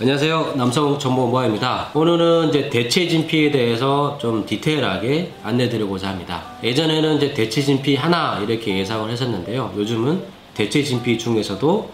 안녕하세요. 남성 정보모아입니다. 오늘은 이제 대체 진피에 대해서 좀 디테일하게 안내 드리고자 합니다. 예전에는 이제 대체 진피 하나 이렇게 예상을 했었는데요. 요즘은 대체 진피 중에서도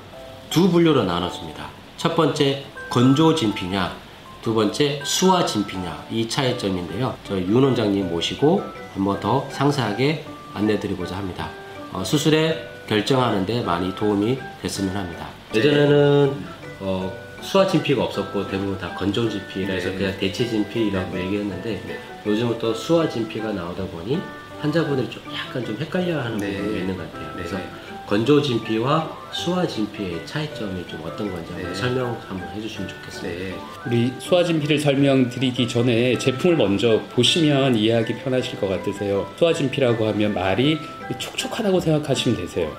두 분류로 나눴습니다. 첫 번째 건조 진피냐, 두 번째 수화 진피냐 이 차이점인데요. 저희 윤 원장님 모시고 한번 더 상세하게 안내 드리고자 합니다. 어, 수술에 결정하는데 많이 도움이 됐으면 합니다. 예전에는 어, 수화 진피가 없었고 대부분 다 건조 진피라 해서 네. 그냥 대체 진피라고 네. 얘기했는데 네. 요즘은 또 수화 진피가 나오다 보니 환자분들이 좀 약간 좀 헷갈려 하는 네. 부분이 있는 것 같아요. 그래서 네. 건조 진피와 수화 진피의 차이점이 좀 어떤 건지 한번 네. 설명 한번 해주시면 좋겠습니다. 네. 우리 소화진피를 설명드리기 전에 제품을 먼저 보시면 이해하기 편하실 것 같으세요. 소화진피라고 하면 말이 촉촉하다고 생각하시면 되세요.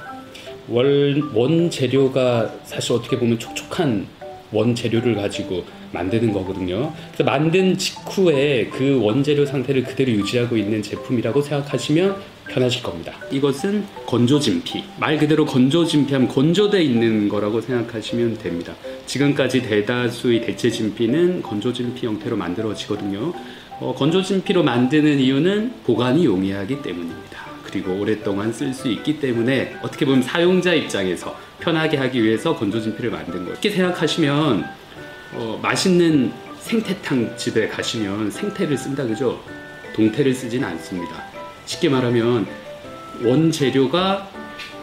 원, 원재료가 사실 어떻게 보면 촉촉한 원재료를 가지고 만드는 거거든요. 그래서 만든 직후에 그 원재료 상태를 그대로 유지하고 있는 제품이라고 생각하시면 편하실 겁니다. 이것은 건조진피. 말 그대로 건조진피하면 건조돼 있는 거라고 생각하시면 됩니다. 지금까지 대다수의 대체 진피는 건조진피 형태로 만들어지거든요. 어, 건조진피로 만드는 이유는 보관이 용이하기 때문입니다. 그리고 오랫동안 쓸 수 있기 때문에 어떻게 보면 사용자 입장에서 편하게 하기 위해서 건조진피를 만든 거예요. 이렇게 생각하시면 어, 맛있는 생태탕 집에 가시면 생태를 쓴다 그죠? 동태를 쓰진 않습니다. 쉽게 말하면 원재료가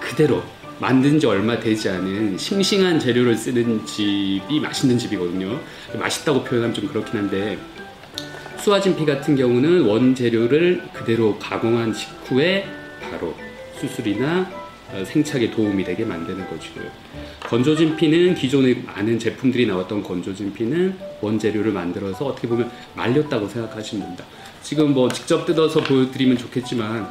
그대로 만든 지 얼마 되지 않은 싱싱한 재료를 쓰는 집이 맛있는 집이거든요. 맛있다고 표현하면 좀 그렇긴 한데 수화진피 같은 경우는 원재료를 그대로 가공한 직후에 바로 수술이나 어, 생착에 도움이 되게 만드는 것이고요. 건조진피는 기존에 많은 제품들이 나왔던 건조진피는 원재료를 만들어서 어떻게 보면 말렸다고 생각하시면 됩니다. 지금 뭐 직접 뜯어서 보여드리면 좋겠지만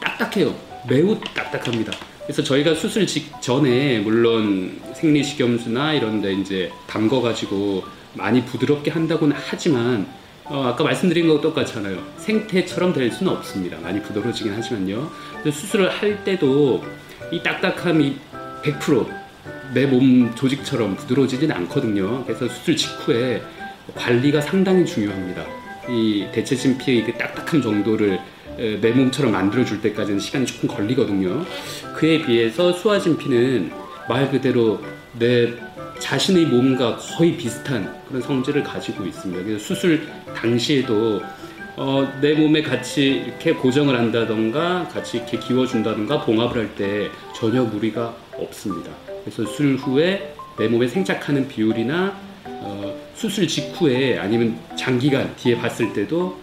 딱딱해요. 매우 딱딱합니다. 그래서 저희가 수술 직전에 물론 생리식염수나 이런 데 이제 담궈가지고 많이 부드럽게 한다고는 하지만 어, 아까 말씀드린 거 똑같잖아요. 생태처럼 될 수는 없습니다. 많이 부드러워지긴 하지만요. 수술을 할 때도 이 딱딱함이 100%내 몸 조직처럼 부드러워지진 않거든요. 그래서 수술 직후에 관리가 상당히 중요합니다. 이 대체 진피의 그 딱딱함 정도를 에, 내 몸처럼 만들어줄 때까지는 시간이 조금 걸리거든요. 그에 비해서 수화 진피는 말 그대로 내 자신의 몸과 거의 비슷한 그런 성질을 가지고 있습니다. 그래서 수술 당시에도 어, 내 몸에 같이 이렇게 고정을 한다던가 같이 이렇게 기워준다던가 봉합을 할 때 전혀 무리가 없습니다. 그래서 수술 후에 내 몸에 생착하는 비율이나 어, 수술 직후에 아니면 장기간 뒤에 봤을 때도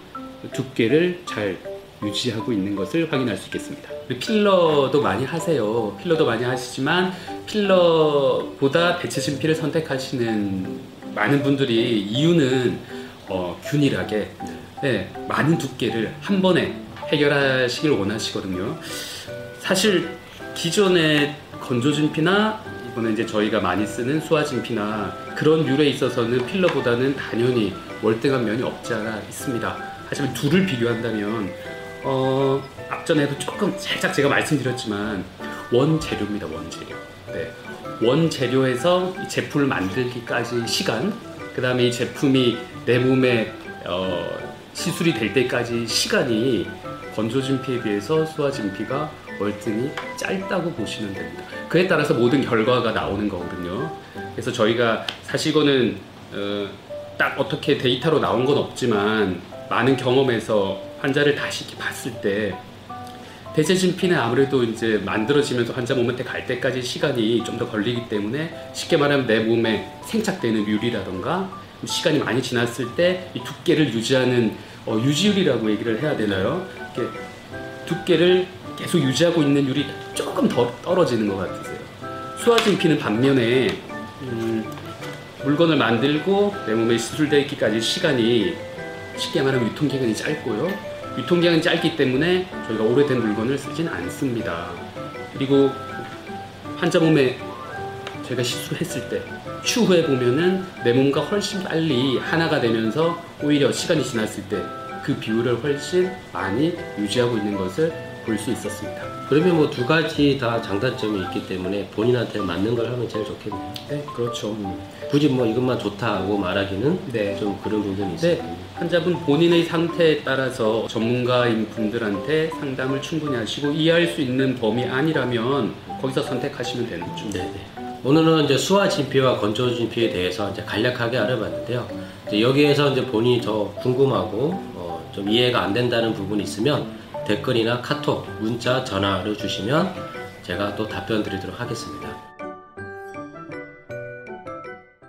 두께를 잘 유지하고 있는 것을 확인할 수 있겠습니다. 필러도 많이 하세요. 필러도 많이 하시지만 필러보다 대체 진피를 선택하시는 많은 분들이 이유는 어, 균일하게 네, 많은 두께를 한 번에 해결하시길 원하시거든요. 사실 기존의 건조 진피나 이번에 이제 저희가 많이 쓰는 수화 진피나 그런 류에 있어서는 필러보다는 당연히 월등한 면이 없지 않아 있습니다. 하지만 둘을 비교한다면 어, 앞전에도 조금 살짝 제가 말씀드렸지만 원재료입니다. 원재료. 네. 원재료에서 이 제품을 만들기까지 시간, 그 다음에 이 제품이 내 몸에 어, 시술이 될 때까지 시간이 건조진피에 비해서 수화진피가 월등히 짧다고 보시면 됩니다. 그에 따라서 모든 결과가 나오는 거거든요. 그래서 저희가 사실 이거는 어, 딱 어떻게 데이터로 나온 건 없지만 많은 경험에서 환자를 다시 이렇게 봤을 때 대체 진피는 아무래도 이제 만들어지면서 환자 몸한테 갈 때까지 시간이 좀 더 걸리기 때문에 쉽게 말하면 내 몸에 생착되는 율이라던가 시간이 많이 지났을 때 이 두께를 유지하는 어, 유지율이라고 얘기를 해야 되나요? 이렇게 두께를 계속 유지하고 있는 율이 조금 더 떨어지는 것 같으세요. 수화진피는 반면에 음, 물건을 만들고 내 몸에 시술되어 있기까지 시간이 쉽게 말하면 유통기간이 짧고요. 유통기간이 짧기 때문에 저희가 오래된 물건을 쓰진 않습니다. 그리고 환자 몸에 저희가 시술했을 때 추후에 보면은 내 몸과 훨씬 빨리 하나가 되면서 오히려 시간이 지났을 때 그 비율을 훨씬 많이 유지하고 있는 것을 볼 수 있었습니다. 그러면 뭐 두 가지 다 장단점이 있기 때문에 본인한테 맞는 걸 하면 제일 좋겠네요. 네, 그렇죠. 굳이 뭐 이것만 좋다고 말하기는 네. 좀 그런 부분이 있어요. 네, 환자분 본인의 상태에 따라서 전문가인 분들한테 상담을 충분히 하시고 이해할 수 있는 범위 아니라면 거기서 선택하시면 되는 거죠. 네네. 오늘은 이제 수화 진피와 건조 진피에 대해서 이제 간략하게 알아봤는데요. 이제 여기에서 이제 본인이 더 궁금하고 어, 좀 이해가 안 된다는 부분이 있으면 댓글이나 카톡, 문자, 전화를 주시면 제가 또 답변 드리도록 하겠습니다.